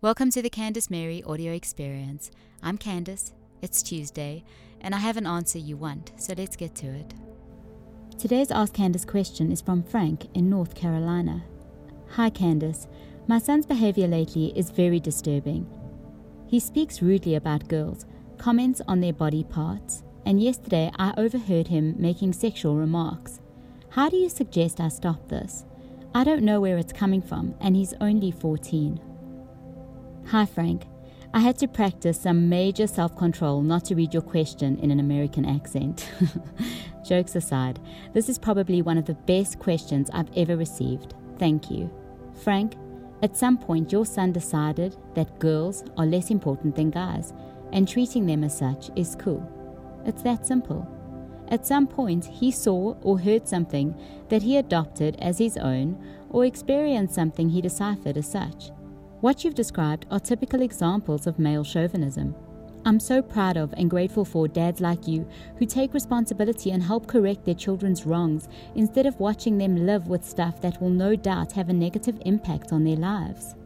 Welcome to the Candace Mary audio experience. I'm Candace, it's Tuesday, and I have an answer you want, so let's get to it. Today's Ask Candace question is from Frank in North Carolina. Hi Candace, my son's behavior lately is very disturbing. He speaks rudely about girls, comments on their body parts, and yesterday I overheard him making sexual remarks. How do you suggest I stop this? I don't know where it's coming from, and he's only 14. Hi, Frank. I had to practice some major self control not to read your question in an American accent. Jokes aside, this is probably one of the best questions I've ever received. Thank you. Frank, at some point your son decided that girls are less important than guys, and treating them as such is cool. It's that simple. At some point, he saw or heard something that he adopted as his own, or experienced something he deciphered as such. What you've described are typical examples of male chauvinism. I'm so proud of and grateful for dads like you who take responsibility and help correct their children's wrongs instead of watching them live with stuff that will no doubt have a negative impact on their lives.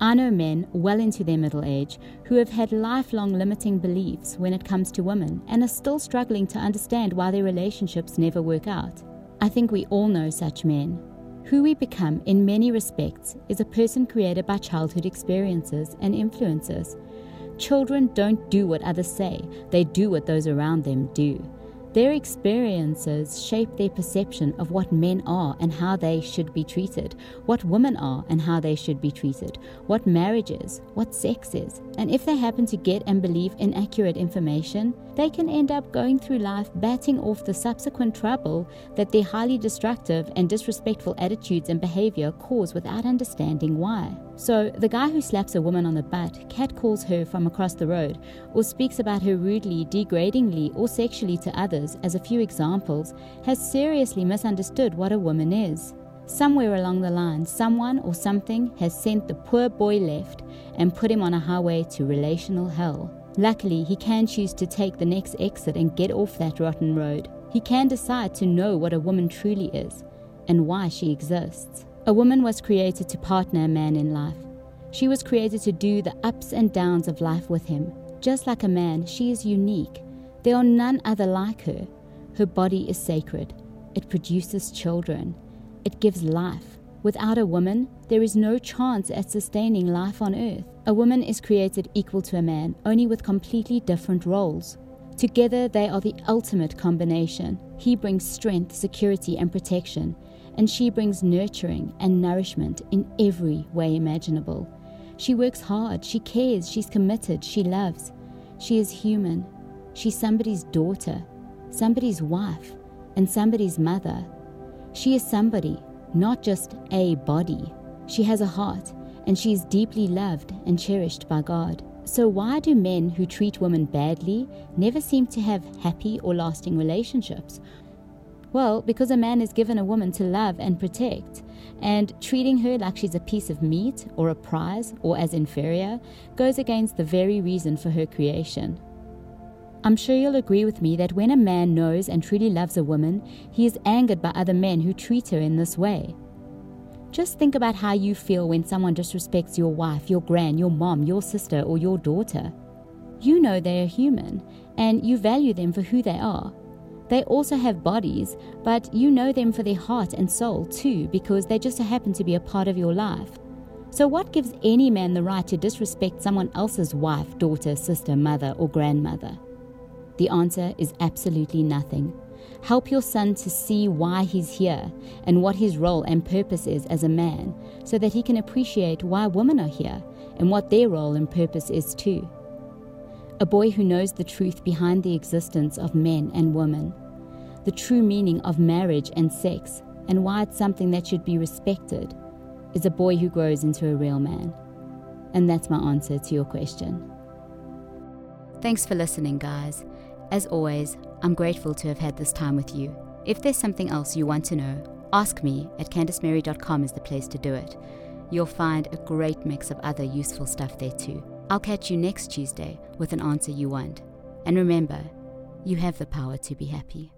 I know men well into their middle age who have had lifelong limiting beliefs when it comes to women and are still struggling to understand why their relationships never work out. I think we all know such men. Who we become, in many respects, is a person created by childhood experiences and influences. Children don't do what others say, they do what those around them do. Their experiences shape their perception of what men are and how they should be treated, what women are and how they should be treated, what marriage is, what sex is. And if they happen to get and believe inaccurate information, they can end up going through life batting off the subsequent trouble that their highly destructive and disrespectful attitudes and behavior cause without understanding why. So, the guy who slaps a woman on the butt catcalls her from across the road, or speaks about her rudely, degradingly, or sexually to others, as a few examples, has seriously misunderstood what a woman is. Somewhere along the line, someone or something has sent the poor boy left and put him on a highway to relational hell. Luckily, he can choose to take the next exit and get off that rotten road. He can decide to know what a woman truly is and why she exists. A woman was created to partner a man in life. She was created to do the ups and downs of life with him. Just like a man, she is unique. There are none other like her. Her body is sacred. It produces children. It gives life. Without a woman, there is no chance at sustaining life on earth. A woman is created equal to a man, only with completely different roles. Together, they are the ultimate combination. He brings strength, security, and protection, and she brings nurturing and nourishment in every way imaginable. She works hard, she cares, she's committed, she loves. She is human. She's somebody's daughter, somebody's wife, and somebody's mother. She is somebody, not just a body. She has a heart, and she is deeply loved and cherished by God. So, why do men who treat women badly never seem to have happy or lasting relationships? Well, because a man is given a woman to love and protect, and treating her like she's a piece of meat or a prize or as inferior goes against the very reason for her creation. I'm sure you'll agree with me that when a man knows and truly loves a woman, he is angered by other men who treat her in this way. Just think about how you feel when someone disrespects your wife, your gran, your mom, your sister, or your daughter. You know they are human, and you value them for who they are. They also have bodies, but you know them for their heart and soul too, because they just happen to be a part of your life. So, what gives any man the right to disrespect someone else's wife, daughter, sister, mother, or grandmother? The answer is absolutely nothing. Help your son to see why he's here and what his role and purpose is as a man so that he can appreciate why women are here and what their role and purpose is too. A boy who knows the truth behind the existence of men and women, the true meaning of marriage and sex, and why it's something that should be respected, is a boy who grows into a real man. And that's my answer to your question. Thanks for listening, guys. As always, I'm grateful to have had this time with you. If there's something else you want to know, ask me at CandaceMary.com is the place to do it. You'll find a great mix of other useful stuff there too. I'll catch you next Tuesday with an answer you want. And remember, you have the power to be happy.